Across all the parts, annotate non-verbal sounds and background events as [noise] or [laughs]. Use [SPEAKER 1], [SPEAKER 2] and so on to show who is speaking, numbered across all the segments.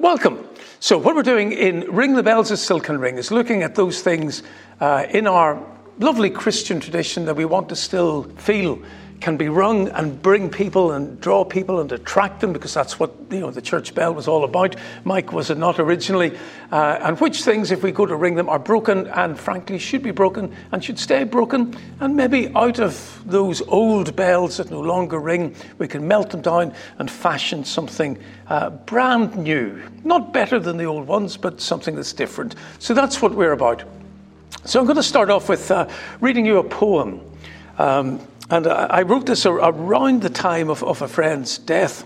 [SPEAKER 1] Welcome. So, what we're doing in Ring the Bells that Still Can Ring is looking at those things uh, in our lovely Christian tradition that we want to still feel can be rung and bring people and draw people and attract them because that's what you know the church bell was all about. Mike was it not originally, uh, and which things, if we go to ring them, are broken and frankly should be broken and should stay broken, and maybe out of those old bells that no longer ring, we can melt them down and fashion something uh, brand new, not better than the old ones, but something that's different. So that's what we're about. So I'm going to start off with uh, reading you a poem. Um, and I wrote this around the time of, of a friend's death.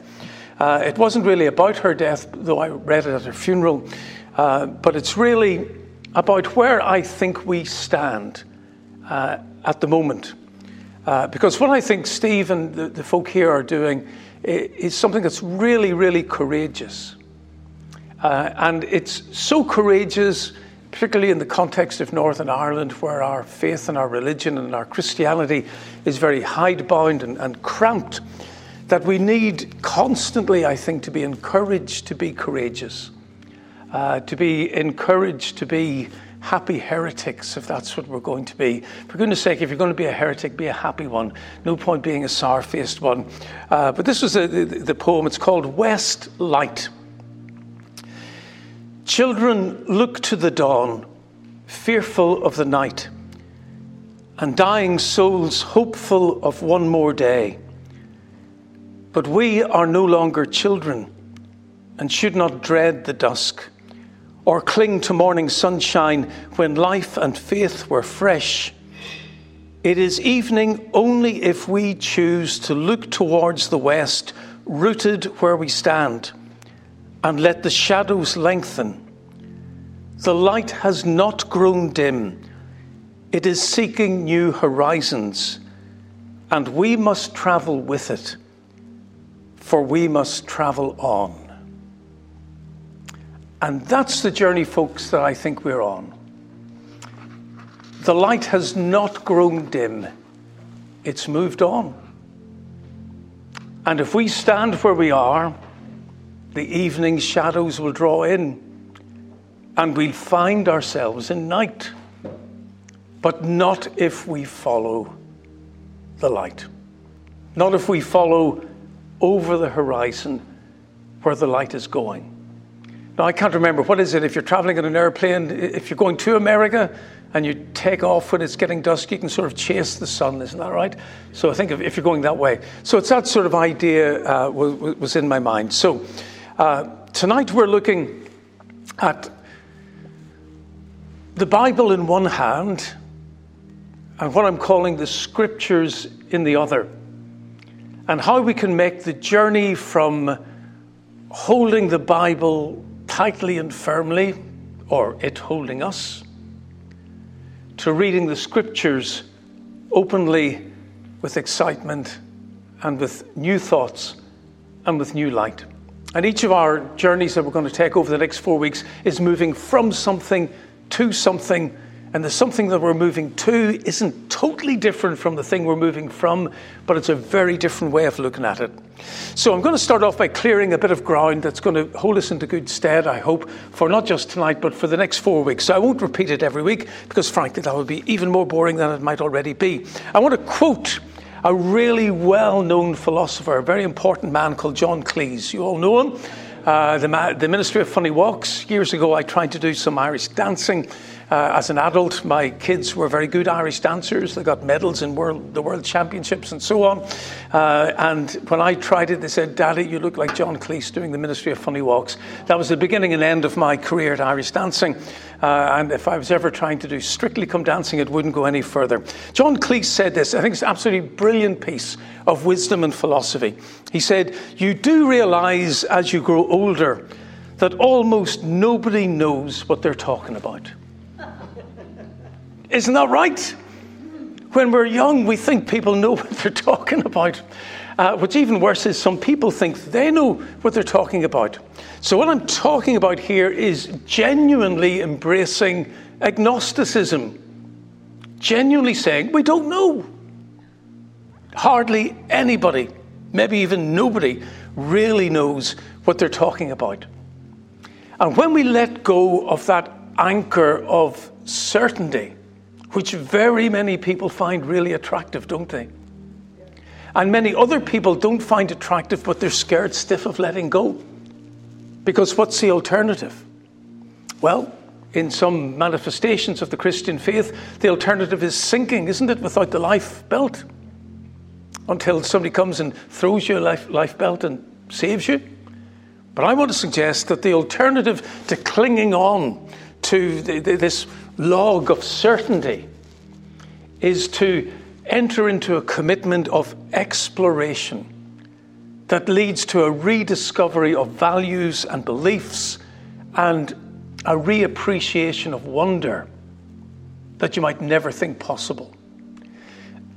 [SPEAKER 1] Uh, it wasn't really about her death, though I read it at her funeral, uh, but it's really about where I think we stand uh, at the moment. Uh, because what I think Steve and the, the folk here are doing is something that's really, really courageous. Uh, and it's so courageous particularly in the context of Northern Ireland, where our faith and our religion and our Christianity is very hidebound and, and cramped, that we need constantly, I think, to be encouraged to be courageous, uh, to be encouraged to be happy heretics, if that's what we're going to be. For goodness sake, if you're going to be a heretic, be a happy one. No point being a sour faced one. Uh, but this was the, the, the poem. It's called West Light. Children look to the dawn, fearful of the night, and dying souls hopeful of one more day. But we are no longer children and should not dread the dusk or cling to morning sunshine when life and faith were fresh. It is evening only if we choose to look towards the west, rooted where we stand, and let the shadows lengthen the light has not grown dim, it is seeking new horizons, and we must travel with it, for we must travel on. And that's the journey, folks, that I think we're on. The light has not grown dim, it's moved on. And if we stand where we are, the evening shadows will draw in and we'll find ourselves in night. But not if we follow the light. Not if we follow over the horizon where the light is going. Now, I can't remember. What is it? If you're traveling in an airplane, if you're going to America and you take off when it's getting dusk, you can sort of chase the sun, isn't that right? So I think if, if you're going that way. So it's that sort of idea uh, was, was, in my mind. So uh, tonight we're looking at the Bible in one hand and what I'm calling the scriptures in the other, and how we can make the journey from holding the Bible tightly and firmly, or it holding us, to reading the scriptures openly with excitement and with new thoughts and with new light. And each of our journeys that we're going to take over the next four weeks is moving from something to something, and the something that we're moving to isn't totally different from the thing we're moving from, but it's a very different way of looking at it. So I'm going to start off by clearing a bit of ground that's going to hold us into good stead, I hope, for not just tonight, but for the next four weeks. So I won't repeat it every week because, frankly, that would be even more boring than it might already be. I want to quote a really well known philosopher, a very important man called John Cleese. You all know him. Uh, the, the, Ministry of Funny Walks. Years ago, I tried to do some Irish dancing. Uh, as an adult, my kids were very good Irish dancers. They got medals in world, the World Championships and so on. Uh, and when I tried it, they said, Daddy, you look like John Cleese doing the Ministry of Funny Walks. That was the beginning and end of my career at Irish dancing. Uh, and if I was ever trying to do strictly come dancing, it wouldn't go any further. John Cleese said this. I think it's an absolutely brilliant piece of wisdom and philosophy. He said, You do realize as you grow older that almost nobody knows what they're talking about. Isn't that right? When we're young, we think people know [laughs] what they're talking about. Uh, what's even worse is some people think they know what they're talking about. So, what I'm talking about here is genuinely embracing agnosticism, genuinely saying, we don't know. Hardly anybody, maybe even nobody, really knows what they're talking about. And when we let go of that anchor of certainty, which very many people find really attractive, don't they? And many other people don't find attractive, but they're scared stiff of letting go. Because what's the alternative? Well, in some manifestations of the Christian faith, the alternative is sinking, isn't it, without the life belt? Until somebody comes and throws you a life, life belt and saves you. But I want to suggest that the alternative to clinging on to the, the, this log of certainty is to enter into a commitment of exploration that leads to a rediscovery of values and beliefs and a reappreciation of wonder that you might never think possible.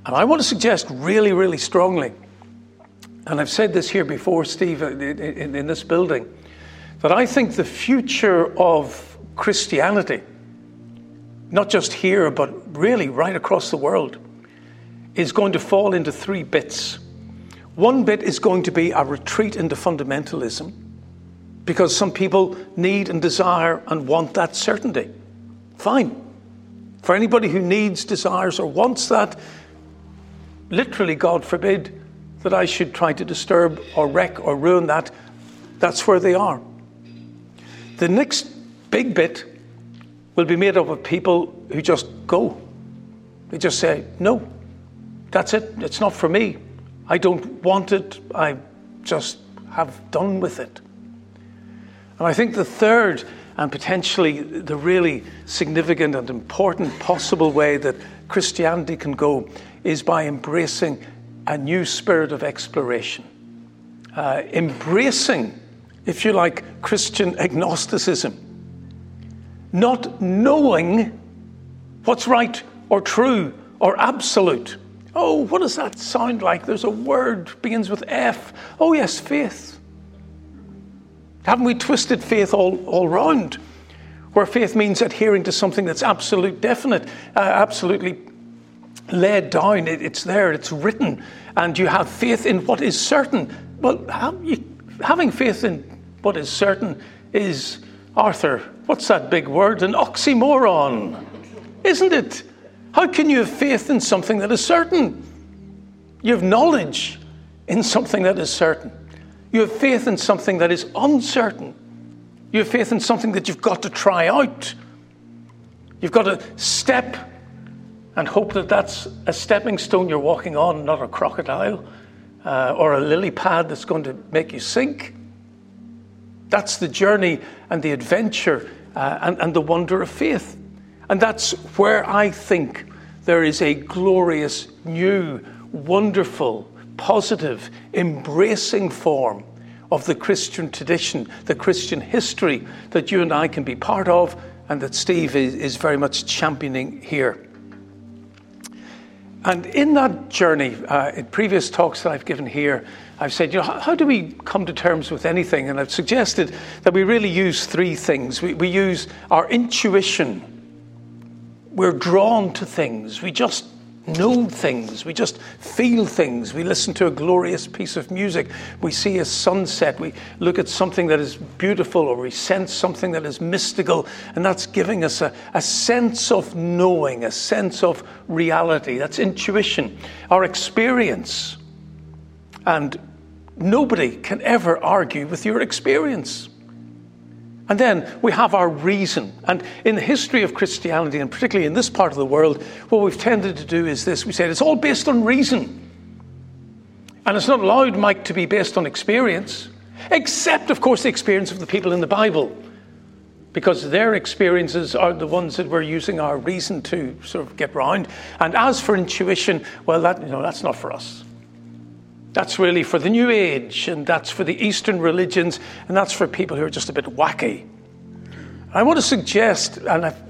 [SPEAKER 1] And I want to suggest really, really strongly, and I've said this here before, Steve, uh, in, in, in this building, that I think the future of Christianity, not just here, but really right across the world, is going to fall into three bits. One bit is going to be a retreat into fundamentalism because some people need and desire and want that certainty. Fine. For anybody who needs, desires, or wants that, literally, God forbid that I should try to disturb or wreck or ruin that, that's where they are. The next big bit will be made up of people who just go. They just say, no, that's it, it's not for me. I don't want it, I just have done with it. And I think the third and potentially the really significant and important possible way that Christianity can go is by embracing a new spirit of exploration. Uh, embracing, if you like, Christian agnosticism. Not knowing what's right or true or absolute. Oh, what does that sound like? There's a word begins with F. Oh, yes, faith. Haven't we twisted faith all, all round? Where faith means adhering to something that's absolute, definite, uh, absolutely laid down. It, it's there, it's written, and you have faith in what is certain. Well, have you, having faith in what is certain is, Arthur, what's that big word? An oxymoron, isn't it? How can you have faith in something that is certain? You have knowledge in something that is certain. You have faith in something that is uncertain. You have faith in something that you've got to try out. You've got to step and hope that that's a stepping stone you're walking on, not a crocodile uh, or a lily pad that's going to make you sink. That's the journey and the adventure uh, and, and the wonder of faith. And that's where I think there is a glorious, new, wonderful, positive, embracing form of the Christian tradition, the Christian history that you and I can be part of, and that Steve is, is very much championing here. And in that journey, uh, in previous talks that I've given here, I've said, you know, how, how, do we come to terms with anything? And I've suggested that we really use three things. We, we use our intuition. We're drawn to things. We just know things, we just feel things. We listen to a glorious piece of music, we see a sunset, we look at something that is beautiful, or we sense something that is mystical, and that's giving us a, a sense of knowing, a sense of reality. That's intuition, our experience. And nobody can ever argue with your experience. And then we have our reason. And in the history of Christianity, and particularly in this part of the world, what we've tended to do is this we said it's all based on reason. And it's not allowed, Mike, to be based on experience, except, of course, the experience of the people in the Bible. Because their experiences are the ones that we're using our reason to sort of get round. And as for intuition, well, that, you know, that's not for us. That's really for the New Age, and that's for the Eastern religions, and that's for people who are just a bit wacky. I want to suggest, and I've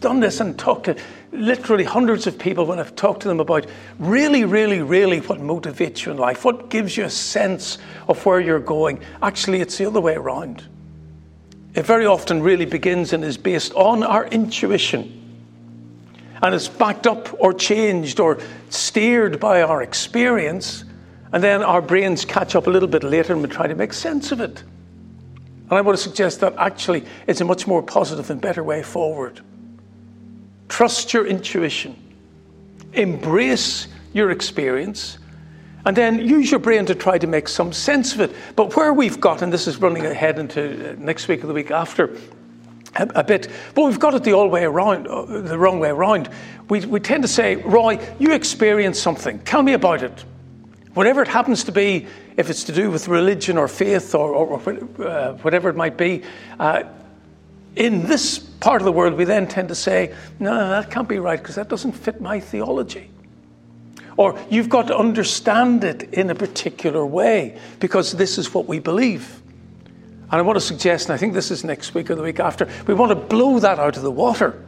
[SPEAKER 1] done this and talked to literally hundreds of people when I've talked to them about really, really, really what motivates you in life, what gives you a sense of where you're going. Actually, it's the other way around. It very often really begins and is based on our intuition. And it's backed up or changed or steered by our experience and then our brains catch up a little bit later and we try to make sense of it. And I want to suggest that actually it's a much more positive and better way forward. Trust your intuition, embrace your experience, and then use your brain to try to make some sense of it. But where we've got, and this is running ahead into uh, next week or the week after, a, bit, but we've got it the all way around, uh, the wrong way around. We, we tend to say, Roy, you experienced something. Tell me about it. Whatever it happens to be, if it's to do with religion or faith or, or, or uh, whatever it might be, uh, in this part of the world, we then tend to say, no, no that can't be right because that doesn't fit my theology. Or you've got to understand it in a particular way because this is what we believe. And I want to suggest, and I think this is next week or the week after, we want to blow that out of the water.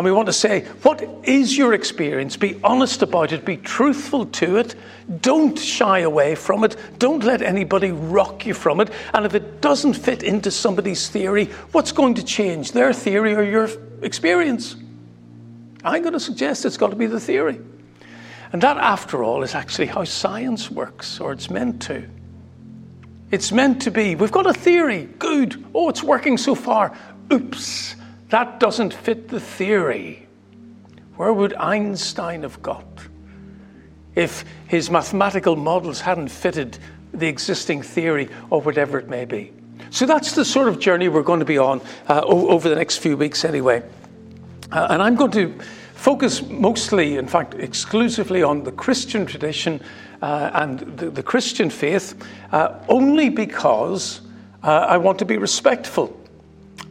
[SPEAKER 1] And we want to say, what is your experience? Be honest about it, be truthful to it. Don't shy away from it. Don't let anybody rock you from it. And if it doesn't fit into somebody's theory, what's going to change, their theory or your experience? I'm going to suggest it's got to be the theory. And that, after all, is actually how science works, or it's meant to. It's meant to be. We've got a theory. Good. Oh, it's working so far. Oops. That doesn't fit the theory. Where would Einstein have got if his mathematical models hadn't fitted the existing theory or whatever it may be? So that's the sort of journey we're going to be on uh, over the next few weeks, anyway. Uh, and I'm going to focus mostly, in fact, exclusively on the Christian tradition uh, and the, the, Christian faith, uh, only because uh, I want to be respectful.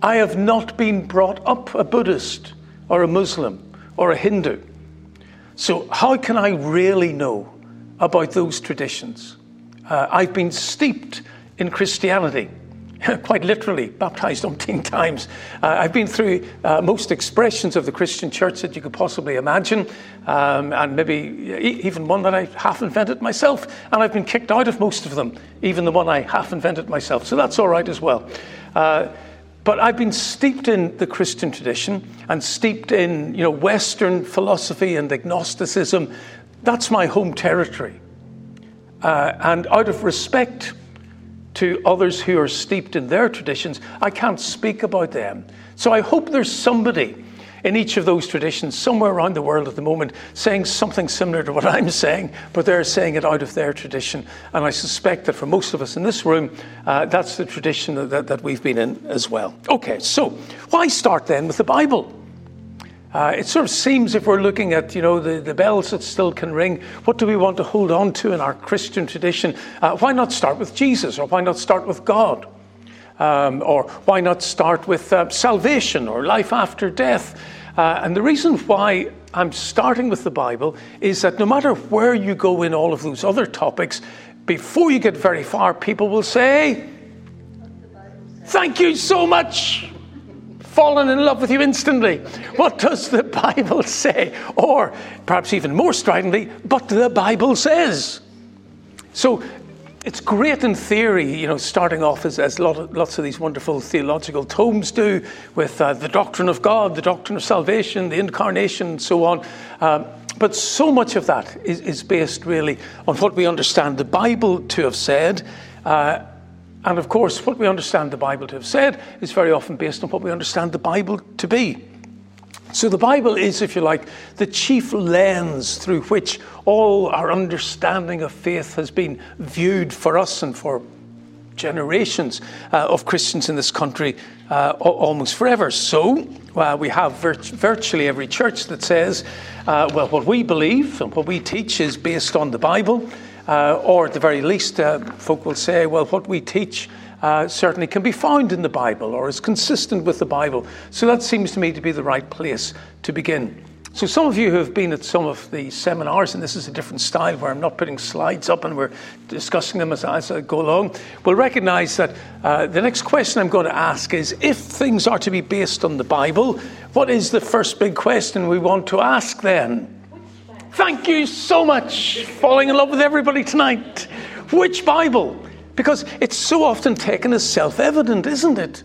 [SPEAKER 1] I have not been brought up a Buddhist or a Muslim or a Hindu. So, how can I really know about those traditions? Uh, I've been steeped in Christianity. [laughs] quite literally baptized umpteen times. Uh, I've been through uh, most expressions of the Christian church that you could possibly imagine, um, and maybe even one that I half invented myself. And I've been kicked out of most of them, even the one I half invented myself. So that's all right as well. But I've been steeped in the Christian tradition and steeped in you know, Western philosophy and agnosticism. That's my home territory. Uh, and out of respect to others who are steeped in their traditions, I can't speak about them. So I hope there's somebody in each of those traditions somewhere around the world at the moment saying something similar to what I'm saying, but they're saying it out of their tradition. And I suspect that for most of us in this room, uh, that's the tradition that, that we've been in as well. Okay, so why start then with the Bible? Uh, it sort of seems if we're looking at you know the, the bells that still can ring, what do we want to hold on to in our Christian tradition? Uh, why not start with Jesus, or why not start with God, um, or why not start with uh, salvation or life after death? Uh, and the reason why I'm starting with the Bible is that no matter where you go in all of those other topics, before you get very far, people will say, "Thank you so much." fallen in love with you instantly. What does the [laughs] Bible say? Or perhaps even more stridently, but the Bible says. So it's great in theory, you know, starting off as, as lots of these wonderful theological tomes do with uh, the doctrine of God, the doctrine of salvation, the incarnation, and so on. Um, but so much of that is, is, based really on what we understand the Bible to have said. Uh, and of course, what we understand the Bible to have said is very often based on what we understand the Bible to be. So the Bible is, if you like, the chief lens through which all our understanding of faith has been viewed for us and for generations uh, of Christians in this country uh, almost forever. So uh, we have virtually every church that says, uh, well, what we believe and what we teach is based on the Bible. Uh, or at the very least, uh, folk will say, well, what we teach uh, certainly can be found in the Bible or is consistent with the Bible. So that seems to me to be the right place to begin. So, some of you who have been at some of the seminars, and this is a different style where I'm not putting slides up and we're discussing them as, as I go along, will recognize that uh, the next question I'm going to ask is if things are to be based on the Bible, what is the first big question we want to ask then? Thank you so much. Falling in love with everybody tonight. Which Bible? Because it's so often taken as self evident, isn't it?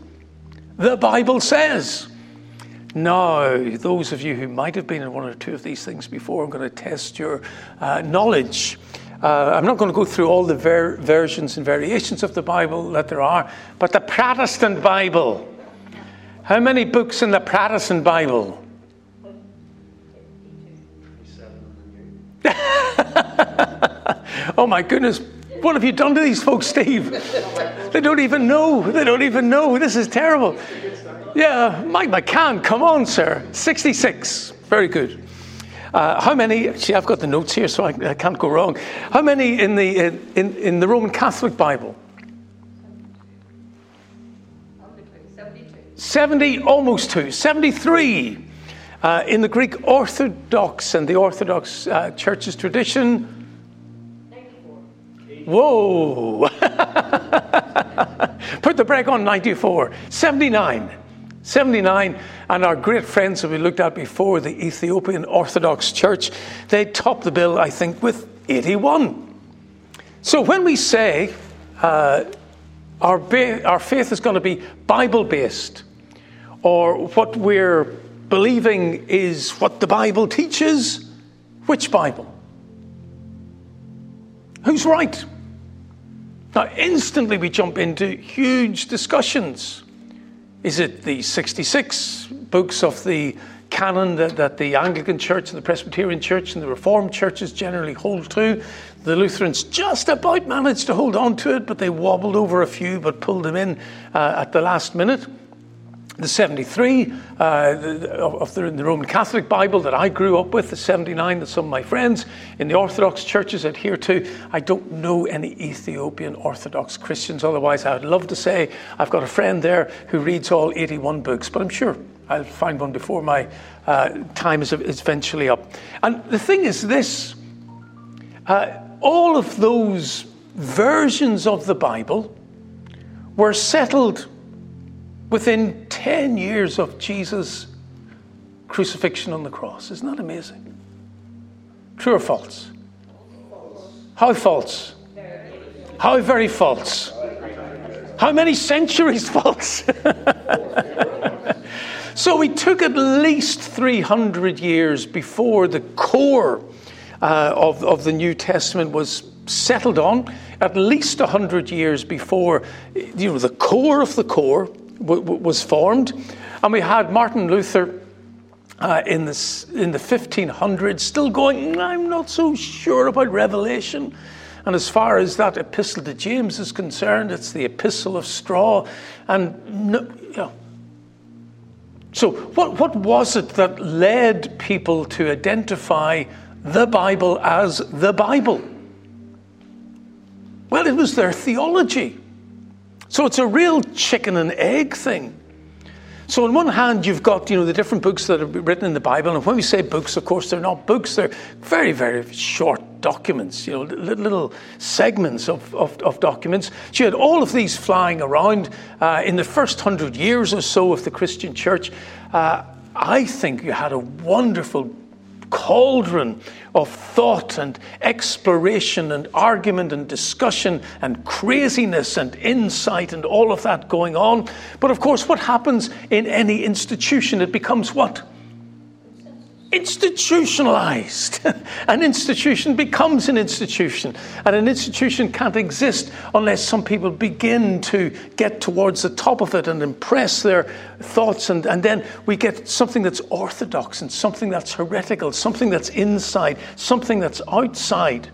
[SPEAKER 1] The Bible says. Now, those of you who might have been in one or two of these things before, I'm going to test your uh, knowledge. Uh, I'm not going to go through all the ver- versions and variations of the Bible that there are, but the Protestant Bible. How many books in the Protestant Bible? [laughs] oh my goodness, what have you done to these folks, Steve? They don't even know. They don't even know. This is terrible. Yeah, Mike McCann, come on, sir. 66. Very good. Uh, how many? See, I've got the notes here, so I, I can't go wrong. How many in the in, in the Roman Catholic Bible? 70, almost two. 73 uh, in the Greek Orthodox and the Orthodox uh, Church's tradition. 94. Whoa! [laughs] Put the brake on 94. 79. 79, and our great friends that we looked at before, the Ethiopian Orthodox Church, they top the bill, I think, with 81. So when we say uh, our, ba- our faith is going to be Bible based, or what we're believing is what the Bible teaches, which Bible? Who's right? Now, instantly we jump into huge discussions. Is it the 66 books of the canon that, that, the Anglican Church and the Presbyterian Church and the Reformed churches generally hold to? The Lutherans just about managed to hold on to it, but they wobbled over a few but pulled them in uh, at the last minute the 73 uh, of the, the, Roman Catholic Bible that I grew up with, the 79 that some of my friends in the Orthodox churches adhere to. I don't know any Ethiopian Orthodox Christians, otherwise, I would love to say I've got a friend there who reads all 81 books, but I'm sure I'll find one before my uh, time is, eventually up. And the thing is this uh, all of those versions of the Bible were settled within 10 years of Jesus' crucifixion on the cross. Isn't that amazing? True or false? How false? How very false? How many centuries [laughs] false? so we took at least 300 years before the core uh, of, of the New Testament was settled on, at least 100 years before you know, the core of the core w- was formed. And we had Martin Luther uh, in, the, in the 1500s still going, I'm not so sure about Revelation. And as far as that epistle to James is concerned, it's the epistle of straw. And no, you know, so, what, what was it that led people to identify the Bible as the Bible? Well, it was their theology. So it's a real chicken and egg thing. So on one hand, you've got you know the different books that are written in the Bible, and when we say books, of course, they're not books; they're very, very short documents. You know, little segments of, of, of documents. So you had all of these flying around uh, in the first hundred years or so of the Christian Church. Uh, I think you had a wonderful cauldron of thought and exploration and argument and discussion and craziness and insight and all of that going on. But of course, what happens in any institution? It becomes what? Institutionalized. [laughs] an institution becomes an institution, and an institution can't exist unless some people begin to get towards the top of it and impress their thoughts, and, and then we get something that's orthodox and something that's heretical, something that's inside, something that's outside.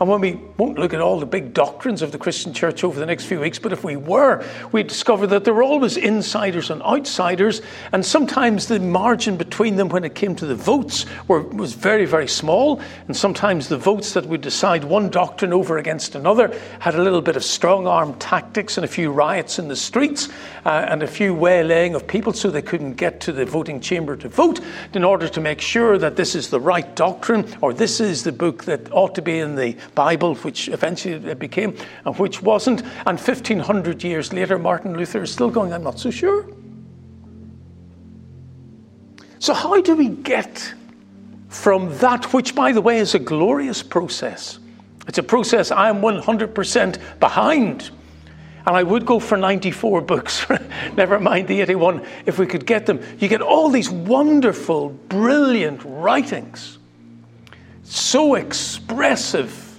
[SPEAKER 1] And when we won't look at all the big doctrines of the Christian church over the next few weeks, but if we were, we'd discover that there were always insiders and outsiders, and sometimes the margin between them when it came to the votes were, was very, very small, and sometimes the votes that would decide one doctrine over against another had a little bit of strong arm tactics and a few riots in the streets uh, and a few waylaying of people so they couldn't get to the voting chamber to vote in order to make sure that this is the right doctrine or this is the book that ought to be in the Bible, which eventually it became, and which wasn't. And 1500 years later, Martin Luther is still going, I'm not so sure. So, how do we get from that, which, by the way, is a glorious process? It's a process I am 100% behind. And I would go for 94 [laughs] books, never mind the 81, if we could get them. You get all these wonderful, brilliant writings, so expressive,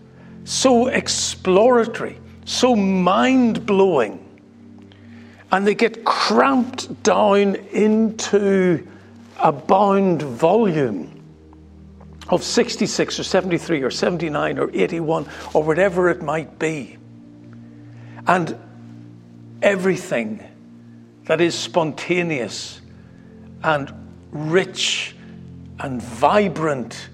[SPEAKER 1] so exploratory, so mind blowing. And they get cramped down into a bound volume of 66 or 73 or 79 or 81 or whatever it might be. And everything that is spontaneous and rich and vibrant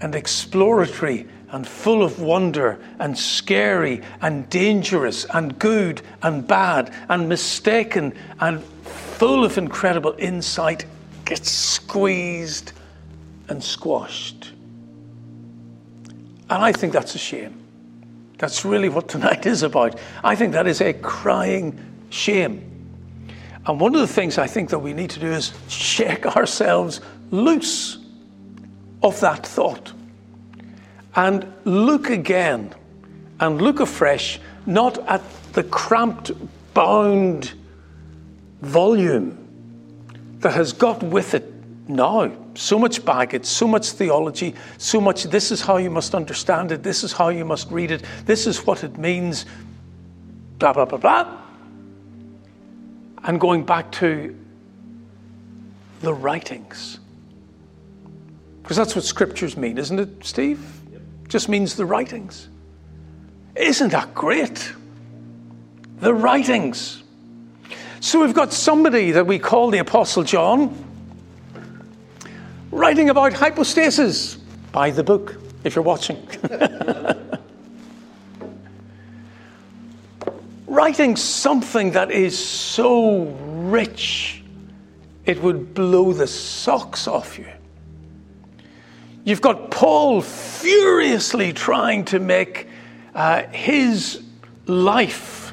[SPEAKER 1] and exploratory and full of wonder and scary and dangerous and good and bad and mistaken and full of incredible insight gets squeezed and squashed. And I think that's a shame. That's really what tonight is about. I think that is a crying shame. And one of the things I think that we need to do is shake [laughs] ourselves loose of that thought and look again and look afresh, not at the cramped, bound volume that has got with it now so much baggage, so much theology, so much this is how you must understand it, this is how you must read it, this is what it means, blah, blah, blah, blah. And going back to the writings. Because that's what scriptures mean, isn't it, Steve? Just means the writings. Isn't that great? The writings. So we've got somebody that we call the Apostle John writing about hypostasis. Buy the book if you're watching. [laughs] writing something that is so rich, it would blow the socks off you. You've got Paul furiously trying to make uh, his life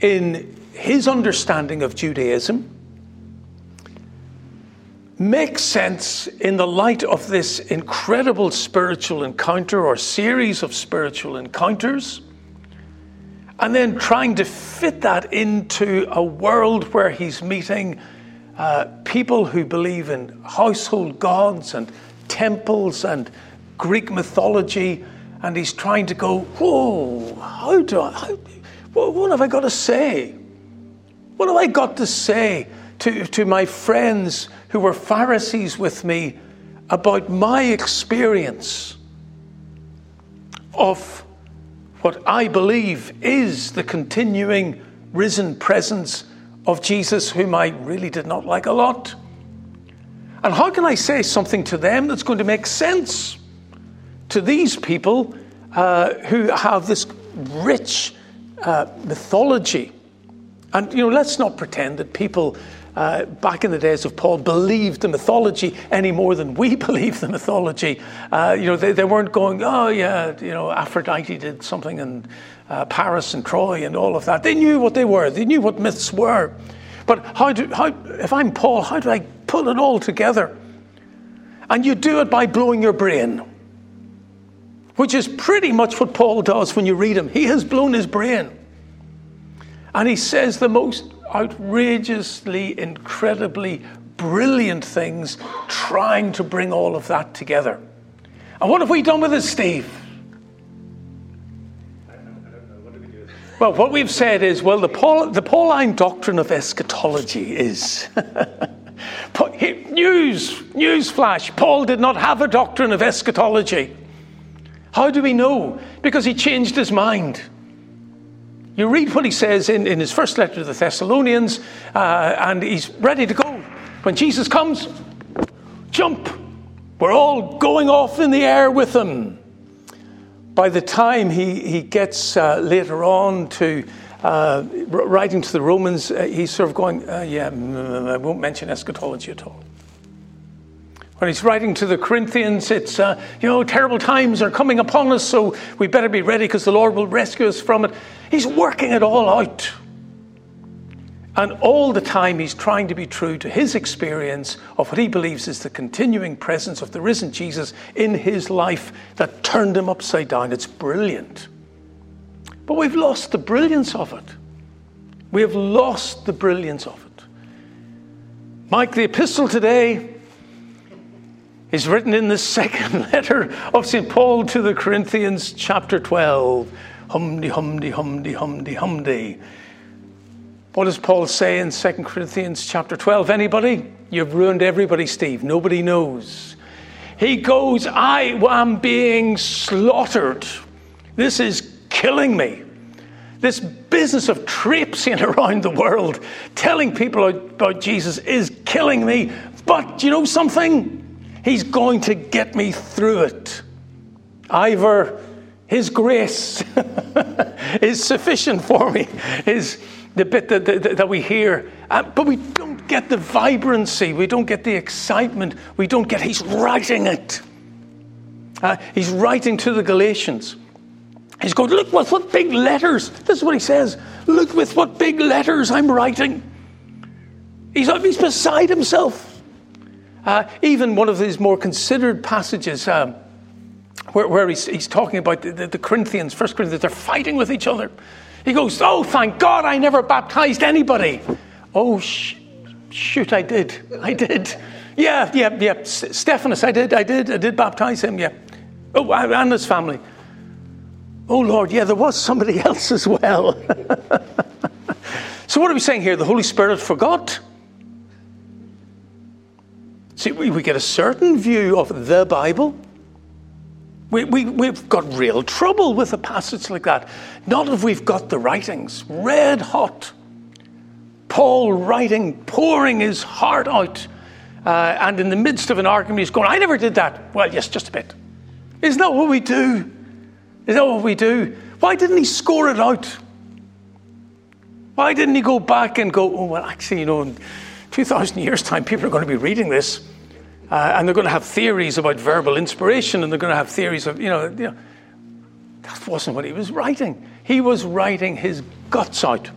[SPEAKER 1] in his understanding of Judaism make sense in the light of this incredible spiritual encounter or series of spiritual encounters, and then trying to fit that into a world where he's meeting uh, people who believe in household gods and temples and Greek mythology, and he's trying to go, whoa, how do I, how, what have I got to say? What have I got to say to, to my friends who were Pharisees with me about my experience of what I believe is the continuing risen presence of Jesus, whom I really did not like a lot. And how can I say something to them that's going to make sense to these people uh, who have this rich uh, mythology? And, you know, let's not pretend that people uh, back in the days of Paul, believed the mythology any more than we [laughs] believe the mythology. Uh, you know, they, they weren't going, oh, yeah, you know, Aphrodite did something in uh, Paris and Troy and all of that. They knew what they were, they knew what myths were. But how do, how, if I'm Paul, how do I pull it all together? And you do it by blowing your brain, which is pretty much what Paul does when you read him. He has blown his brain. And he says the most outrageously, incredibly brilliant things, trying to bring all of that together. And what have we done with it, Steve? Well, what we've said is, well, the, Paul, the Pauline doctrine of eschatology is. [laughs] news, news flash. Paul did not have a doctrine of eschatology. How do we know? Because he changed his mind. You read what he says in, in his first letter to the Thessalonians, uh, and he's ready to go. When Jesus comes, jump. We're all going off in the air with him. By the time he, he gets uh, later on to uh, writing to the Romans, uh, he's sort of going, uh, Yeah, I won't mention eschatology at all. When he's writing to the Corinthians, it's, uh, you know, terrible times are coming upon us, so we better be ready because the Lord will rescue us from it. He's working it all out. And all the time, he's trying to be true to his experience of what he believes is the continuing presence of the risen Jesus in his life that turned him upside down. It's brilliant. But we've lost the brilliance of it. We have lost the brilliance of it. Mike, the epistle today is written in the [laughs] second letter of St. Paul to the Corinthians, chapter 12. Humdy, humdy, humdy, humdy, humdy. What does Paul say in 2 Corinthians chapter 12? Anybody? You've ruined everybody, Steve. Nobody knows. He goes, I am being slaughtered. This is killing me. This business of traipsing [laughs] around the world, telling people about Jesus is killing me. But you know something? He's going to get me through it. Either His grace [laughs] is sufficient for me. Is the bit that, that, that we hear. Uh, but we don't get the vibrancy, we don't get the excitement, we don't get, he's writing it. Uh, he's writing to the Galatians. He's going, look with what big letters. This is what he says. Look with what big letters I'm writing. He's, he's beside himself. Uh, even one of these more considered passages um, where, where he's, he's, talking about the, the, the Corinthians, First Corinthians, they're fighting with each other. He goes, Oh, thank God I never baptized anybody. Oh, sh- shoot, I did. I did. Yeah, yeah, yeah. S- Stephanas, I did, I did, I did baptize him, yeah. Oh, and his family. Oh, Lord, yeah, there was somebody [laughs] else as well. [laughs] so, what are we saying here? The Holy Spirit forgot. See, we, we get a certain view of the Bible we, we, we've got real trouble with a passage like that. Not if we've got the writings red hot. Paul writing, pouring his heart out. Uh, and in the midst of an argument, he's going, I never did that. Well, yes, just a bit. Isn't that what we do? Is that what we do? Why didn't he score it out? Why didn't he go back and go, oh, well, actually, you know, in 2,000 years' time, people are going to be reading this. Uh, and they're going to have theories about verbal inspiration, and they're going to have theories of, you know, you know, that wasn't what he was writing. He was writing his guts out,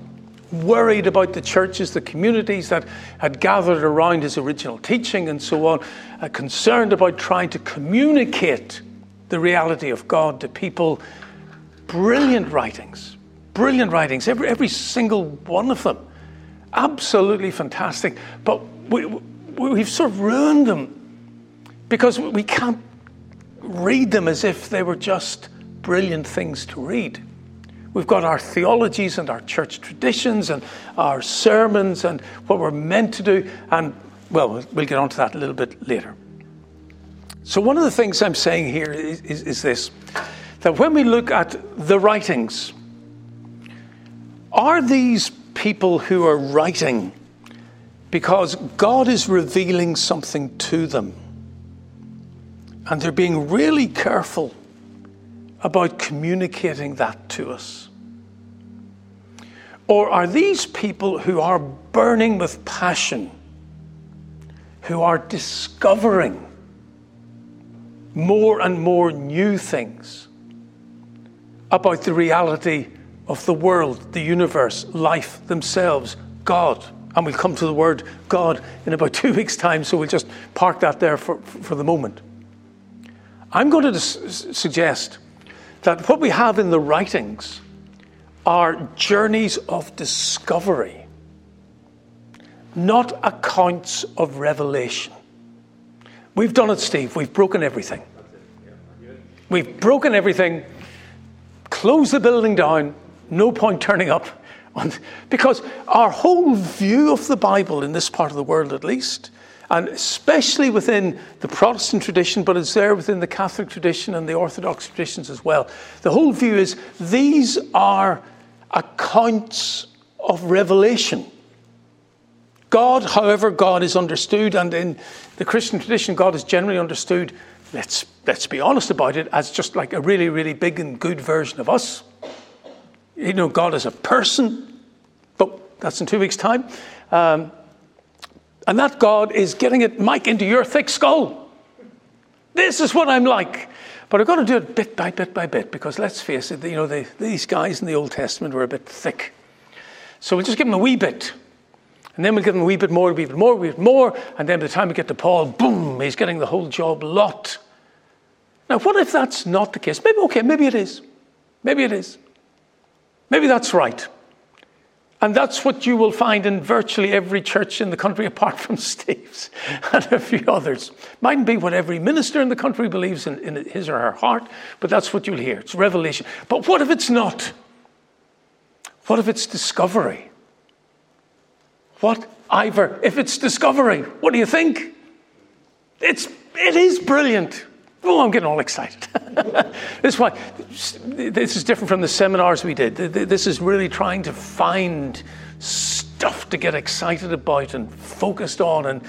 [SPEAKER 1] worried about the churches, the communities that had gathered around his original teaching, and so on, uh, concerned about trying to communicate the reality of God to people. Brilliant writings, brilliant writings, every, every single one of them. Absolutely fantastic. But we, we've sort of ruined them because we can't read them as if they were just brilliant things to read. We've got our theologies and our church traditions and our sermons and what we're meant to do. And, well, we'll get onto that a little bit later. So, one of the things I'm saying here is, is, is this that when we look at the writings, are these people who are writing because God is revealing something to them? And they're being really careful about communicating that to us. Or are these people who are burning with passion, who are discovering more and more new things about the reality of the world, the universe, life themselves, God? And we'll come to the word God in about [laughs] two weeks' time, so we'll just park that there for, for the moment. I'm going to suggest that what we have in the writings are journeys of discovery, not accounts of revelation. We've done it, Steve. We've broken everything. We've broken everything, closed the building down, no point turning up. Because our whole view of the Bible, in this part of the world at least, and especially within the Protestant tradition, but it's there within the Catholic tradition and the Orthodox traditions as well. The whole view is these are accounts of revelation. God, however, God is understood, and in the Christian tradition, God is generally understood, let's, let's be honest about it, as just like a really, really big and good version of us. You know, God is a person, but that's in two weeks' time. Um, and that God is getting it, Mike, into your thick skull. This is what I'm like. But I've got to do it bit by bit by bit because let's face it, you know, the, these guys in the Old Testament were a bit thick. So we'll just give them a wee bit. And then we'll give them a wee bit more, a wee bit more, a wee bit more. And then by the time we get to Paul, boom, he's getting the whole job lot. Now, what if that's not the case? Maybe, okay, maybe it is. Maybe it is. Maybe that's right. And that's what you will find in virtually every church in the country, [laughs] apart from Steve's [laughs] and a few others. Mightn't be what every minister in the country believes in, in his or her heart, but that's what you'll hear. It's revelation. But what if it's not? What if it's discovery? What, Ivor, if it's discovery? What do you think? It's, it is brilliant. Oh, I'm getting all excited. [laughs] this is why this is different from the seminars we did. This is really trying to find stuff to get excited about and focused on and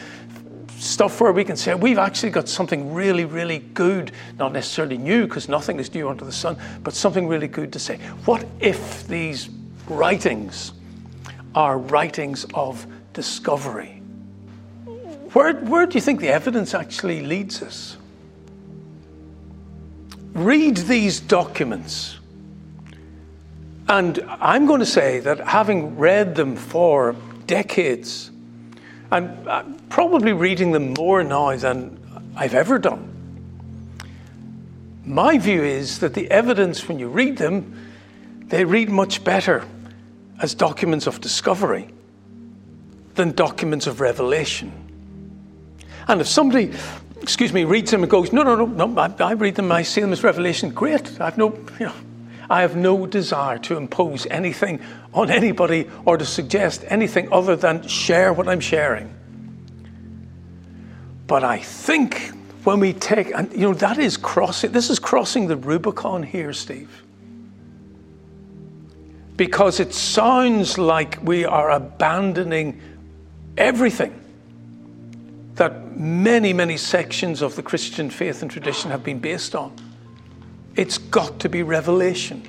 [SPEAKER 1] stuff where we can say we've actually got something really, really good, not necessarily new because nothing is new under the sun, but something really good to say. What if these writings are writings of discovery? Where, where do you think the evidence actually leads us? read these documents. And I'm going to say that having read them for decades, and uh, probably reading them more now than I've ever done, my view is that the evidence, when you read them, they read much better as documents of discovery than documents of revelation. And if somebody excuse me, reads them and goes, no, no, no, no, I, I read them, I see them as revelation. Great. I have no, you know, I have no desire to impose anything on anybody or to suggest anything other than share what I'm sharing. But I think when we take, and you know, that is crossing, this is crossing the Rubicon here, Steve. Because it sounds like we are abandoning everything that many, many sections of the Christian faith and tradition have been based on. It's got to be revelation.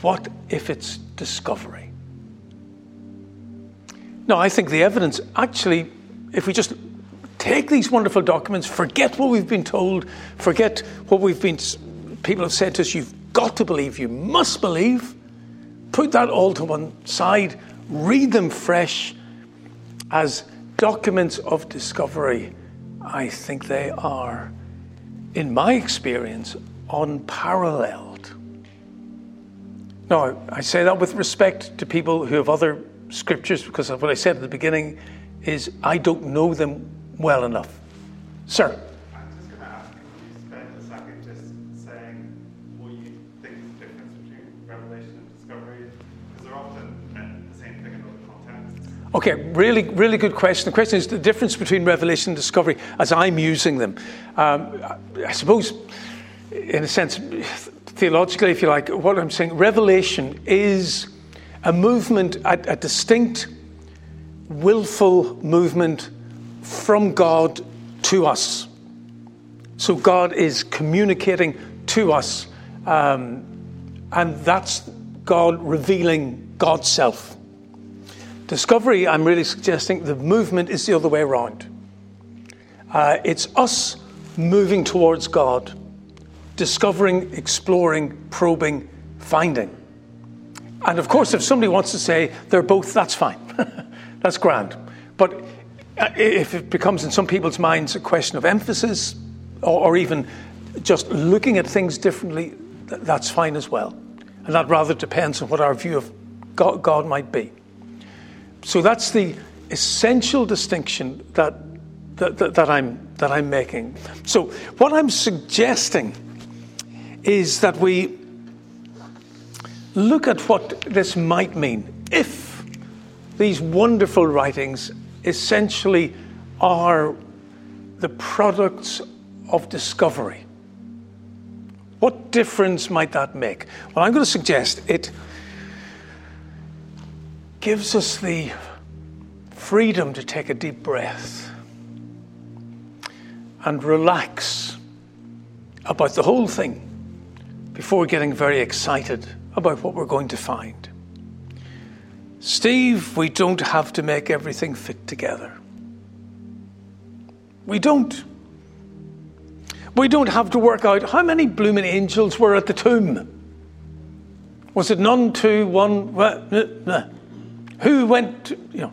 [SPEAKER 1] What if it's discovery? No, I think the evidence actually, if we just take these wonderful documents, forget what we've been told, forget what we've been, people have said to us, you've got to believe, you must believe, put that all to one side, read them fresh as documents of discovery, I think they are, in my experience, unparalleled. Now, I say that with respect to people who have other scriptures, because what I said at the beginning is I don't know them well enough. Sir. Okay, really, really good question. The question is the difference between revelation and discovery as I'm using them. Um, I suppose, in a sense, theologically, if you like, what I'm saying, revelation is a movement, a, a distinct, willful movement from God to us. So God is communicating to us, um, and that's God revealing God's self. Discovery, I'm really suggesting the movement is the other way around. Uh, it's us moving towards God, discovering, exploring, probing, finding. And of course, if somebody wants to say they're both, that's fine. [laughs] that's grand. But uh, if it becomes in some people's minds a question of emphasis or, or even just looking at things differently, that's fine as well. And that rather depends on what our view of God, God might be. So that's the essential distinction that, that, that, that, I'm, that I'm making. So, what I'm suggesting is that we look at what this might mean if these wonderful writings essentially are the products of discovery. What difference might that make? Well, I'm going to suggest it gives us the freedom to take a deep breath and relax about the whole thing before getting very excited about what we're going to find. Steve, we don't have to make everything fit together. We don't. We don't have to work out how many blooming angels were at the tomb. Was it none, two, one? Who went, you know.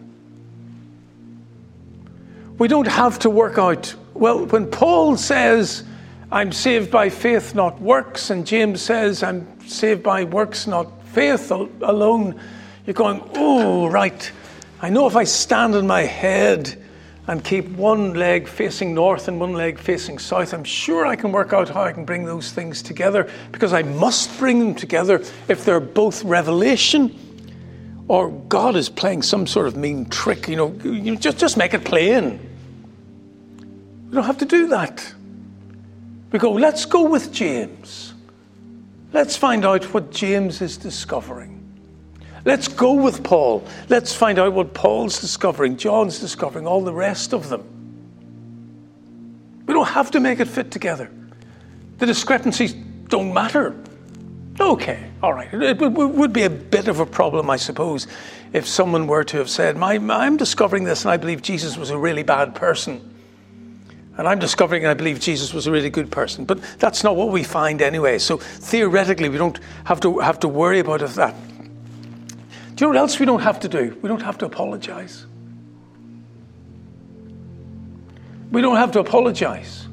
[SPEAKER 1] We don't have to work out. Well, when Paul says, I'm saved by faith, not works, and James says, I'm saved by works, not faith alone, You're going, oh, right. I know if I stand on my head and keep one leg facing north and one leg facing south, I'm sure I can work out how I can bring those things together because I must bring them together if they're both revelation or God is playing some sort of mean trick. You know, you just, just make it plain. We don't have to do that. We go, let's go with James. Let's find out what James is discovering. Let's go with Paul. Let's find out what Paul's discovering, John's discovering, all the rest of them. We don't have to make it fit together. The discrepancies don't matter. Okay, all right. It would be a bit of a problem, I suppose, if someone were to have said, I'm discovering this and I believe Jesus was a really bad person. And I'm discovering I believe Jesus was a really good person. But that's not what we find anyway. So theoretically, we don't have to, have to worry about that. Do you know what else we don't have to do? We don't have to apologize. We don't have to apologize.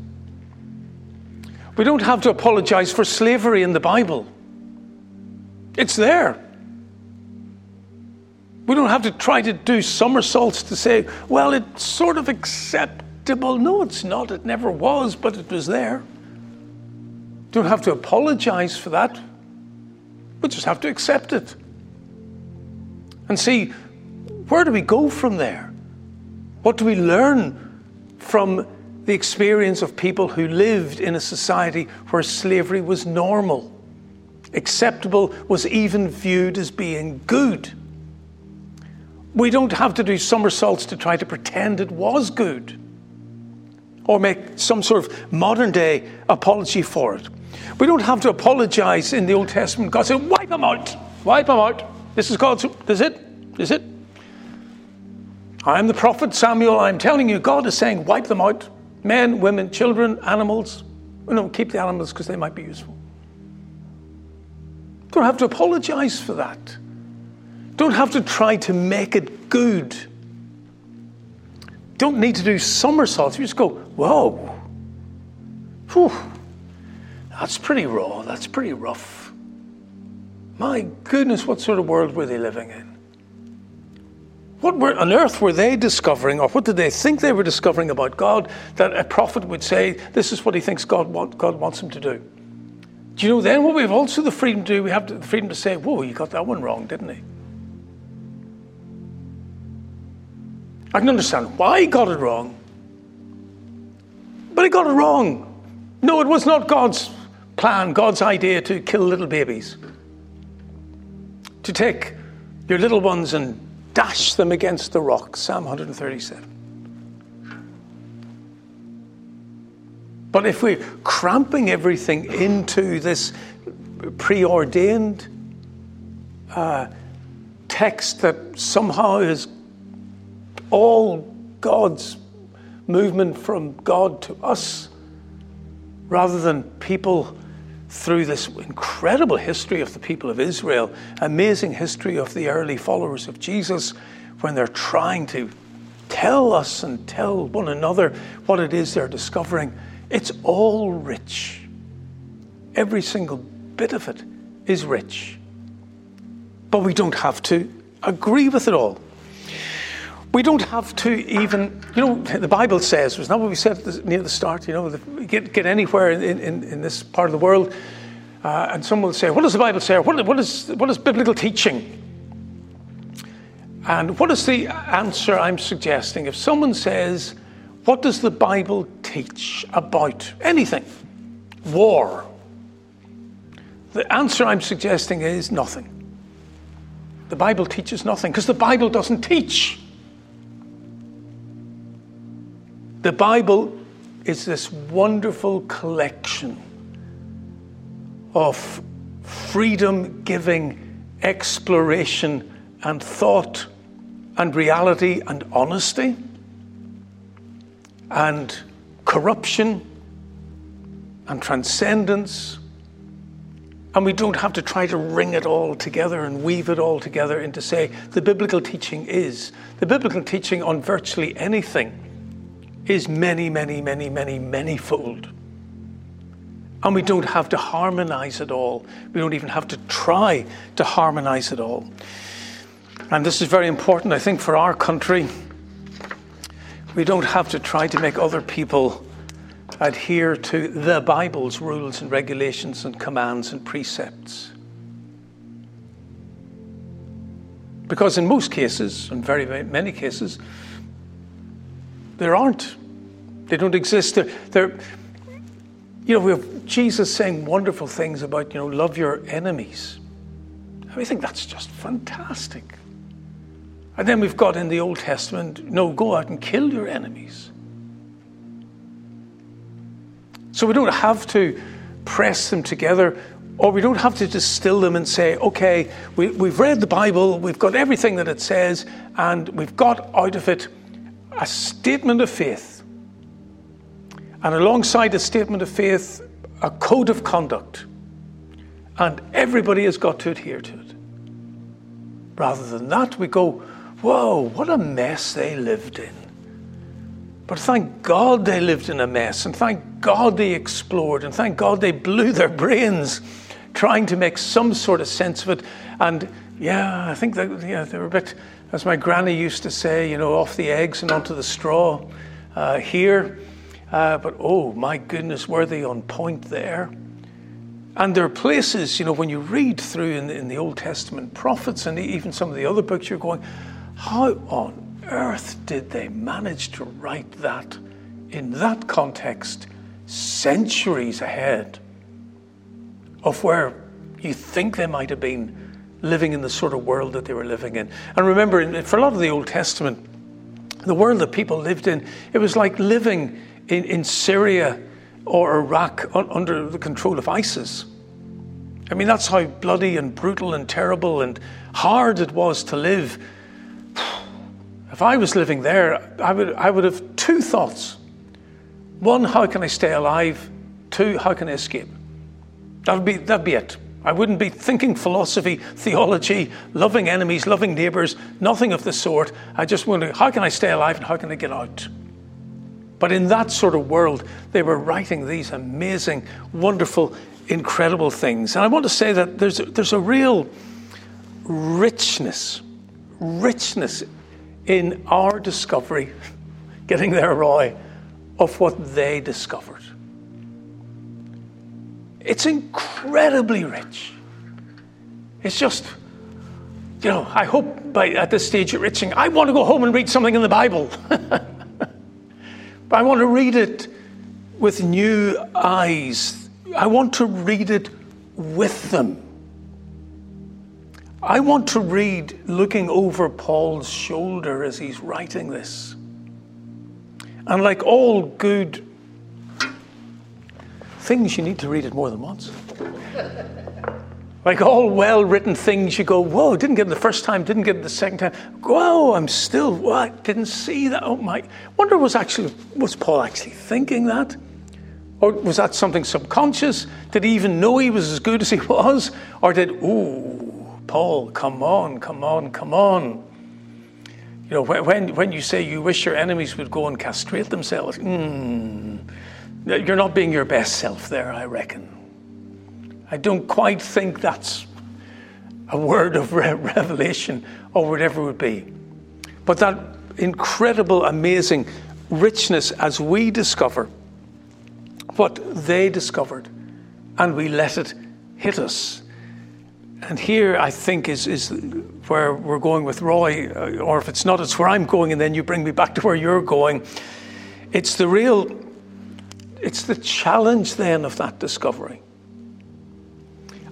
[SPEAKER 1] We don't have to apologize for slavery in the Bible. It's there. We don't have to try to do somersaults to say, well, it's sort of acceptable. No, it's not. It never was, but it was there. Don't have to apologize for that. We just have to accept it and see where do we go from there? What do we learn from the experience of people who lived in a society where slavery was normal? Acceptable was even viewed as being good. We don't have to do somersaults to try to pretend it was good or make some sort of modern day apology for it. We don't have to apologize in the Old Testament. God said, wipe them out, wipe them out. This is God's, this is it, this is it. I'm the prophet Samuel. I'm telling you, God is saying, wipe them out. Men, women, children, animals. No, keep the animals because they might be useful. Don't have to apologize for that. Don't have to try to make it good. Don't need to do somersaults. You just go, whoa. Whew. That's pretty raw. That's pretty rough. My goodness, what sort of world were they living in? What were, on earth were they discovering, or what did they think they were discovering about God that a prophet would say, This is what he thinks God, want, God wants him to do? Do you know then what we have also the freedom to do? We have the freedom to say, Whoa, you got that one wrong, didn't he? I can understand why he got it wrong, but he got it wrong. No, it was not God's plan, God's idea to kill little babies to take your little ones and dash them against the rock. Psalm 137. But if we're cramping everything into this preordained uh, text that somehow is all God's movement from God to us, rather than people through this incredible history of the people of Israel, amazing history of the early followers of Jesus, when they're trying to tell us and tell one another what it is they're discovering. It's all rich. Every single bit of it is rich. But we don't have to agree with it all. We don't have to even, you know, the Bible says, was not what we said near the start, you know, get, get anywhere in, in, in this part of the world, uh, and someone will say, what does the Bible say? What, what, is, what is biblical teaching? And what is the answer I'm suggesting? If someone says, what does the Bible teach about anything? War. The answer I'm suggesting is nothing. The Bible teaches nothing because the Bible doesn't teach. The Bible is this wonderful collection of freedom giving exploration and thought and reality and honesty and corruption and transcendence. And we don't have to try to wring it all together and weave it all together into say the biblical teaching is. The biblical teaching on virtually anything is many, many, many, many, many fold. And we don't have to harmonize it all. We don't even have to try to harmonize it all. And this is very important, I think, for our country. We don't have to try to make other people adhere to the Bible's rules and regulations and commands and precepts. Because in most cases, in very, many cases, there aren't. They don't exist. They're, they're, you know, we have Jesus saying wonderful things about, you know, love your enemies. I think that's just fantastic. And then we've got in the Old Testament, no, go out and kill your enemies. So we don't have to press them together or we don't have to distill them and say, okay, we, we've read the Bible, we've got everything that it says, and we've got out of it a statement of faith. And alongside a statement of faith, a code of conduct. And everybody has got to adhere to it. Rather than that, we go, whoa, what a mess they lived in. But thank God they lived in a mess, and thank God they explored, and thank God they blew their brains trying to make some sort of sense of it. And yeah, I think that yeah, they were a bit, as my granny used to say, you know, off the eggs and onto the straw uh, here. Uh, but oh my goodness, were they on point there? And there are places, you know, when you read through in the, in the Old Testament prophets and even some of the other books, you're going, how on earth did they manage to write that in that context centuries ahead? of where you think they might have been living in the sort of world that they were living in. And remember, for a lot of the Old Testament, the world that people lived in, it was like living in, in Syria or Iraq under the control of ISIS. I mean, that's how bloody and brutal and terrible and hard it was to live. If I was living there, I would, I would have two thoughts. One, how can I stay alive? Two, how can I escape? That'd be, that'd be it. I wouldn't be thinking philosophy, theology, loving enemies, loving neighbors, nothing of the sort. I just wonder how can I stay alive and how can I get out? But in that sort of world, they were writing these amazing, wonderful, incredible things. And I want to say that there's there's a real richness, richness in our discovery, [laughs] getting there, Roy, of what they discovered. It's incredibly rich. It's just, you know, I hope by at this stage you're itching. I want to go home and read something in the Bible. [laughs] but I want to read it with new eyes. I want to read it with them. I want to read looking over Paul's shoulder as he's writing this. And like all good things you need to read it more than once. [laughs] like all well written things, you go, whoa, didn't get it the first time, didn't get it the second time. Whoa, I'm still, what? Didn't see that. Oh my. Wonder was actually, was Paul actually thinking that? Or was that something subconscious? Did he even know he was as good as he [laughs] was? Or did, ooh, Paul, come on, come on, come on. You know, when, when you say you wish your enemies would go and castrate themselves, hmm, you're not being your best self there, I reckon. I don't quite think that's a word of re- revelation or whatever it would be. But that incredible, amazing richness as we discover what they discovered and we let it hit us. And here, I think, is, is where we're going with Roy, uh, or if it's not, it's where I'm going, and then you bring me back to where you're going. It's the real it's the challenge then of that discovery.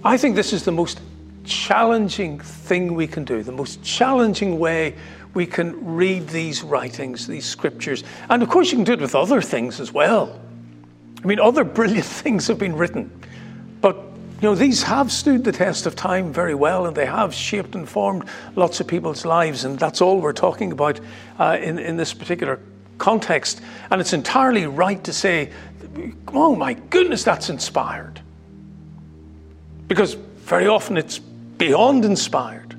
[SPEAKER 1] I think this is the most challenging thing we can do, the most challenging way we can read these writings, these scriptures. And of course, you can do it with other things as well. I mean, other brilliant [laughs] things have been written. But, you know, these have stood the test of time very well and they have shaped and formed lots of people's lives. And that's all we're talking about uh, in, in this particular context. And it's entirely right to say oh my goodness, that's inspired. Because very often it's beyond inspired.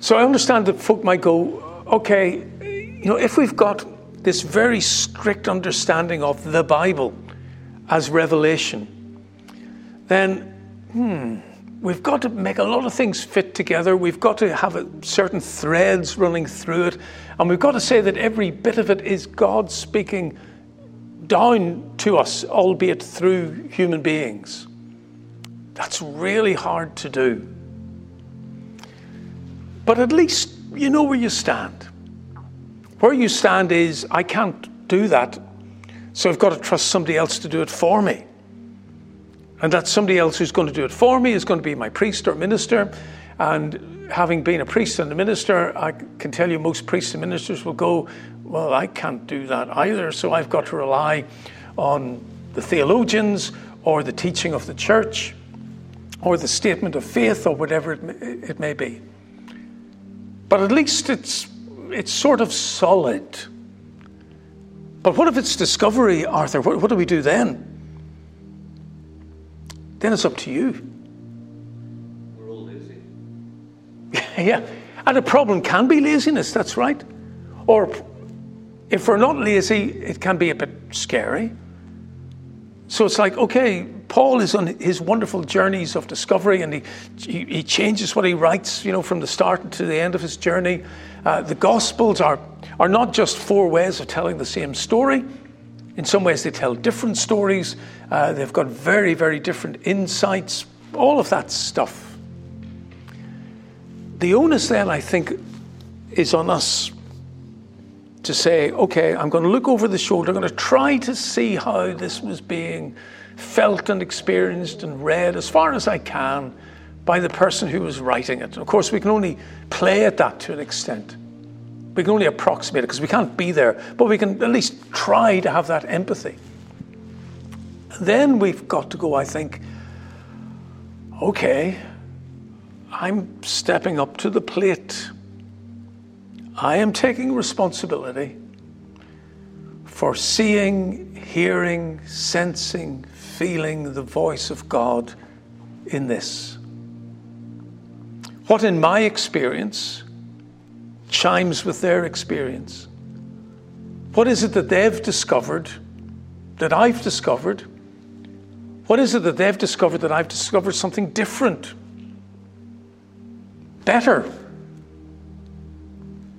[SPEAKER 1] So I understand that folk might go, okay, you know, if we've got this very strict understanding of the Bible as revelation, then, hmm, we've got to make a lot of things fit together. We've got to have a, certain threads running through it. And we've got to say that every bit of it is God speaking down to us, albeit through human beings. That's really hard to do. But at least you know where you stand. Where you stand is, I can't do that, so I've got to trust somebody else to do it for me. And that somebody else who's going to do it for me is going to be my priest or minister. And having been a priest and a minister, I can tell you most priests and ministers will go, Well, I can't do that either, so I've got to rely on the theologians or the teaching of the church or the statement of faith or whatever it may, be. But at least it's, it's sort of solid. But what if it's discovery, Arthur? What, what do we do then? Then it's up to you.
[SPEAKER 2] We're all lazy. [laughs]
[SPEAKER 1] yeah. And a problem can be laziness, that's right. Or if we're not lazy, it can be a bit scary. So it's like, okay, Paul is on his wonderful journeys of discovery and he, he, he changes what he writes, you know, from the start to the end of his journey. Uh, the Gospels are, are not just four ways of telling the same story. In some ways, they tell different stories. Uh, they've got very, very different insights, all of that stuff. The onus then, I think, is on us to say, okay, I'm going to look over the shoulder, I'm going to try to see how this was being felt and experienced and read as far as I can by the person who was writing it. Of course, we can only play at that to an extent. We can only approximate it because we can't be there, but we can at least try to have that empathy. Then we've got to go, I think, okay, I'm stepping up to the plate. I am taking responsibility for seeing, hearing, sensing, feeling the voice of God in this. What, in my experience, chimes with their experience? What is it that they've discovered that I've discovered? What is it that they've discovered that I've discovered something different, better?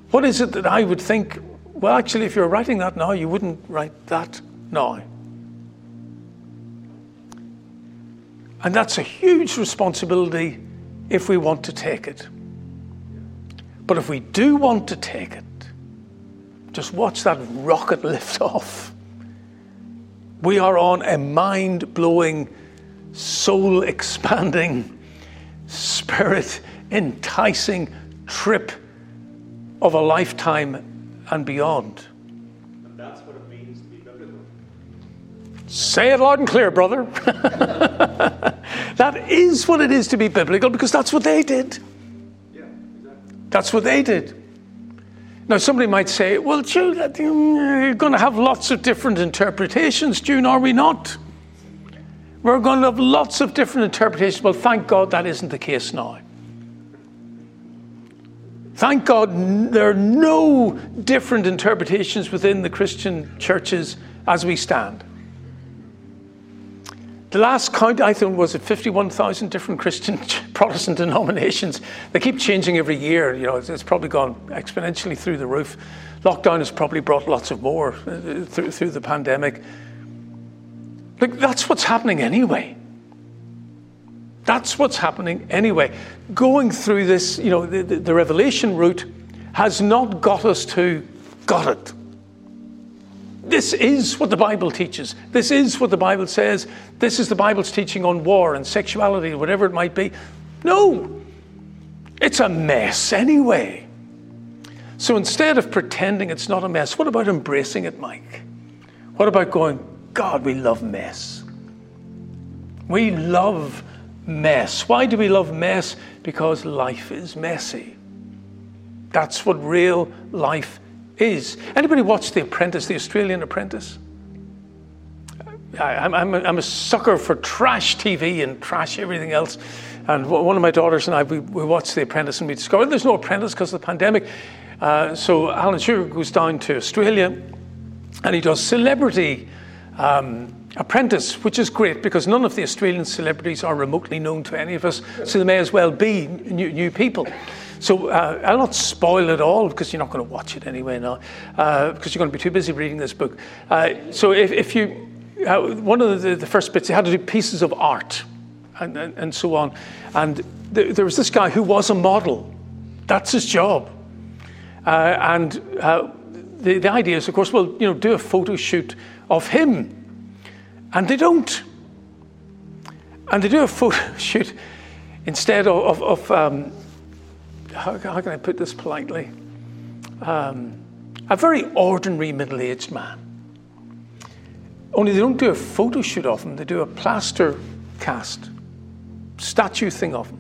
[SPEAKER 1] What is it that I would think, well, actually, if you're writing that now, you wouldn't write that now? And that's a huge responsibility if we want to take it. But if we do want to take it, just watch that rocket lift [laughs] off. We are on a mind blowing, soul expanding, spirit enticing trip of a lifetime and beyond. And that's what it means to be biblical. Say it loud and clear, brother. [laughs] that is what it is to be biblical because that's what they did.
[SPEAKER 2] Yeah, exactly.
[SPEAKER 1] That's what they did. Now, somebody might say, well, June, uh, you're going to have lots of different interpretations, June, are we not? We're going to have lots of different interpretations. Well, thank God that isn't the case now. Thank God there are no different interpretations within the Christian churches as we stand. The last count I think was at 51,000 different Christian [laughs] Protestant denominations. They keep changing every year. You know, it's, it's, probably gone exponentially through the roof. Lockdown has probably brought lots of more uh, through, through the pandemic. Look, that's what's happening anyway. That's what's happening anyway. Going through this, you know, the, the, the revelation route has not got us to got it. This is what the Bible teaches. This is what the Bible says. This is the Bible's teaching on war and sexuality, whatever it might be. No, it's a mess anyway. So instead of pretending it's not a mess, what about embracing it, Mike? What about going, God, we love mess? We love mess. Why do we love mess? Because life is messy. That's what real life is. Anybody watch The Apprentice, the Australian Apprentice? I, am a sucker for trash TV and trash everything else. And one of my daughters and I, we, we watched The Apprentice and we discovered there's no apprentice because of the pandemic. Uh, so Alan Sugar goes down to Australia and he does celebrity um, apprentice, which is great because none of the Australian celebrities are remotely known to any of us, so they may as well be new, new people. So uh, I'll not spoil it all because you're not going to watch it anyway now, uh, because you're going to be too busy reading this book. Uh, so if, if you, uh, one of the, the, first bits, had to do pieces of art and, and, and so on. And th- there was this guy who was a model. That's his job. Uh, and uh, the, the idea is, of course, well, you know, do a photo shoot of him. And they don't. And they do a photo [laughs] shoot instead of, of, of um, how, how, can I put this politely? Um, a very ordinary middle aged man. Only they don't do a photo shoot of him, they do a plaster cast, statue thing of him.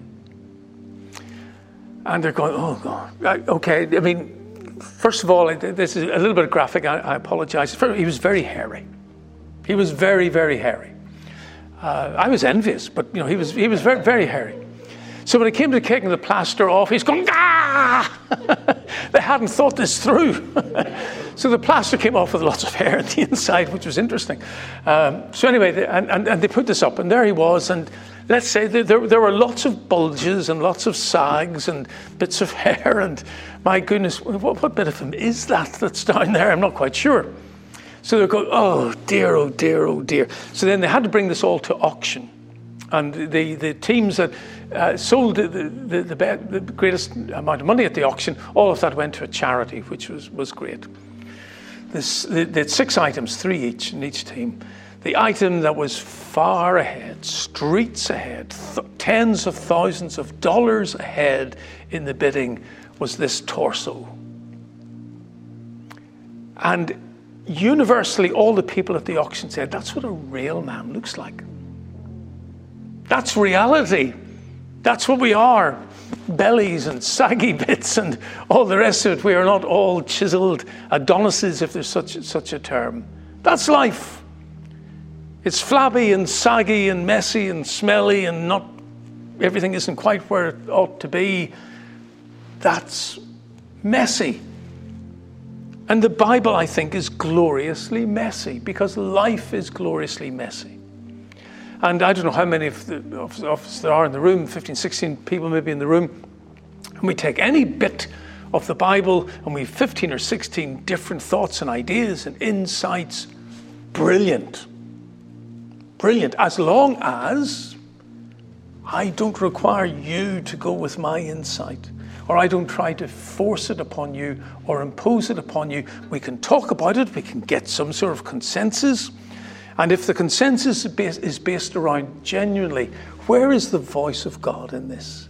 [SPEAKER 1] And they're going, oh, God. Okay, I mean, first of all, this is a little bit graphic, I, I apologize. He was very hairy. He was very, very hairy. Uh, I was envious, but you know, he was, he was very, very hairy. So when it came to taking the plaster off, he's going, ah! [laughs] they hadn't thought this through. [laughs] so the plaster came off with lots of hair on the [laughs] inside, which was interesting. Um, so anyway, they, and, and, and, they put this up, and there he was. And let's say there, there were lots of bulges and lots of sags and bits of hair. And my goodness, what, what bit of him is that that's down there? I'm not quite sure. So they're going, oh dear, oh dear, oh dear. So then they had to bring this all to auction. And the, the teams that uh, sold the, the, the, the, greatest amount of money at the auction, all of that went to a charity, which was, was great. This, they six items, three each in each team. The item that was far ahead, streets ahead, th- tens of thousands of dollars ahead in the bidding was this torso. And universally, all the people at the auction said, That's what a real man looks like. That's reality. That's what we are bellies and saggy [laughs] bits and all the rest of it. We are not all chiseled Adonises, if there's such, such a term. That's life. It's flabby and saggy and messy and smelly and not everything isn't quite where it ought to be. That's messy. And the Bible, I think, is gloriously messy because life is gloriously messy. And I don't know how many of, the, of, there are in the room 15, 16 people maybe in the room. And we take any bit of the Bible and we have 15 or 16 different thoughts and ideas and insights. Brilliant. Brilliant. As long as I don't require you to go with my insight or I don't try to force it upon you or impose it upon you. We can talk about it, we can get some sort of consensus. And if the consensus is based around genuinely, where is the voice of God in this?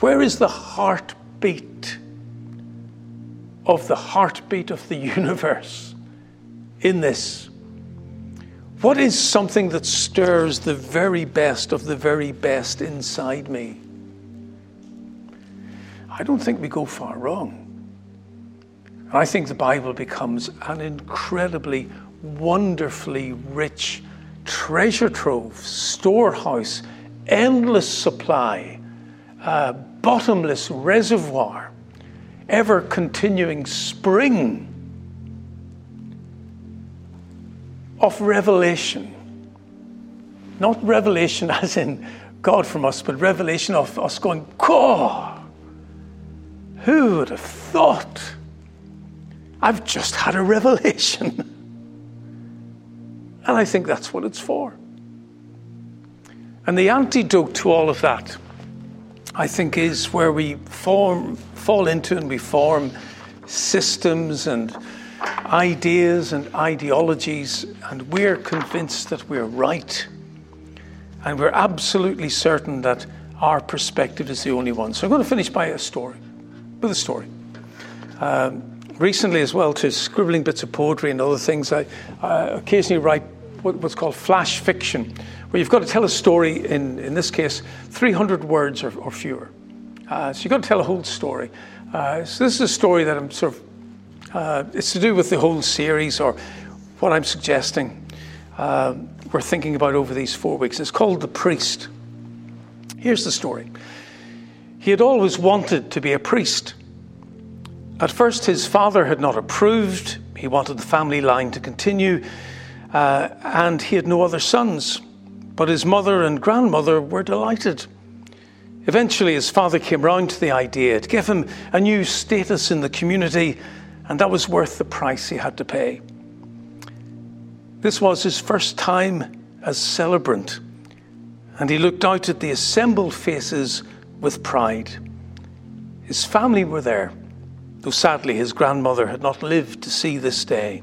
[SPEAKER 1] Where is the heartbeat of the heartbeat of the [laughs] universe in this? What is something that stirs the very best of the very best inside me? I don't think we go far wrong. I think the Bible becomes an incredibly, wonderfully rich treasure trove, storehouse, endless supply, uh, bottomless reservoir, ever continuing spring of revelation. Not revelation [laughs] as in God from us, but revelation of us going, who would have thought? I've just had a revelation. [laughs] and I think that's what it's for. And the antidote to all of that, I think, is where we form, fall into and we form systems and ideas and ideologies, and we're convinced that we're right. And we're absolutely certain that our perspective is the only one. So I'm going to finish by a story with a story. Um, recently, as well, to scribbling bits of poetry and other things, I uh, occasionally write what's called flash fiction, where you've got to tell a story in, in this case, 300 words or, or fewer. Uh, so you've got to tell a whole story. Uh, so this is a story that I'm sort of, uh, it's to do with the whole series or what I'm suggesting uh, we're thinking about over these four weeks. It's called The Priest. Here's the story. He had always wanted to be a priest. At first, his father had not approved. He wanted the family line to continue. Uh, and he had no other sons. But his mother and grandmother were delighted. Eventually, his father came round to the idea to give him a new status in the community, and that was worth the price he had to pay. This was his first time as celebrant, and he looked out at the assembled faces with pride. His family were there, though sadly his grandmother had not lived to see this day.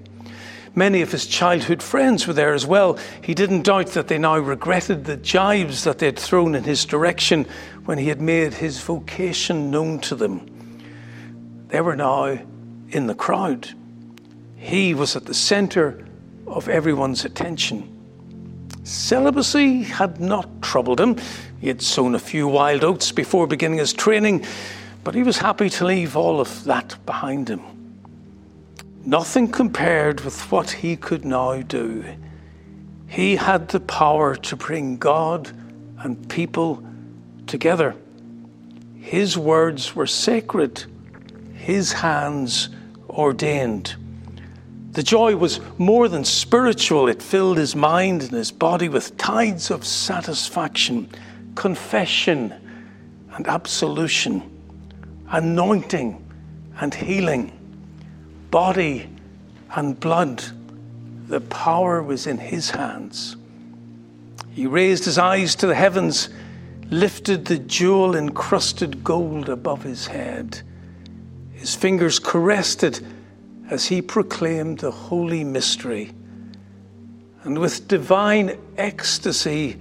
[SPEAKER 1] Many of his childhood friends were there as well. He didn't doubt that they now regretted the jibes that they had thrown in his direction when he had made his vocation known to them. They were now in the crowd. He was at the center of everyone's attention. Celibacy had not troubled him. He had sown a few wild oats before beginning his training, but he was happy to leave all of that behind him. Nothing compared with what he could now do. He had the power to bring God and people together. His words were sacred, his hands ordained. The joy was more than spiritual, it filled his mind and his body with tides of satisfaction, confession and absolution, anointing and healing body and blood. The power was in his hands. He raised his eyes to the heavens, lifted the jewel encrusted gold above his head. His fingers caressed it as he proclaimed the holy mystery. And with divine ecstasy,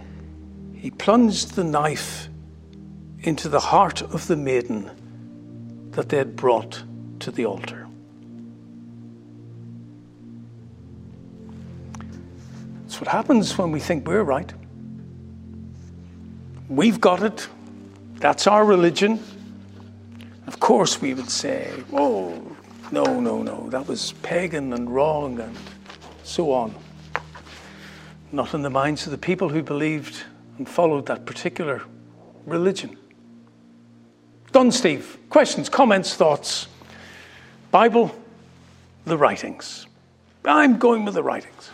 [SPEAKER 1] he plunged the knife into the heart of the maiden that they had brought to the altar. What happens when we think we're right. We've got it. That's our religion. Of course, we would say, oh, no, no, no, that was pagan and wrong and so on. Not in the minds of the people who believed and followed that particular religion. Done, Steve. Questions, comments, thoughts? Bible, the writings. I'm going with the writings.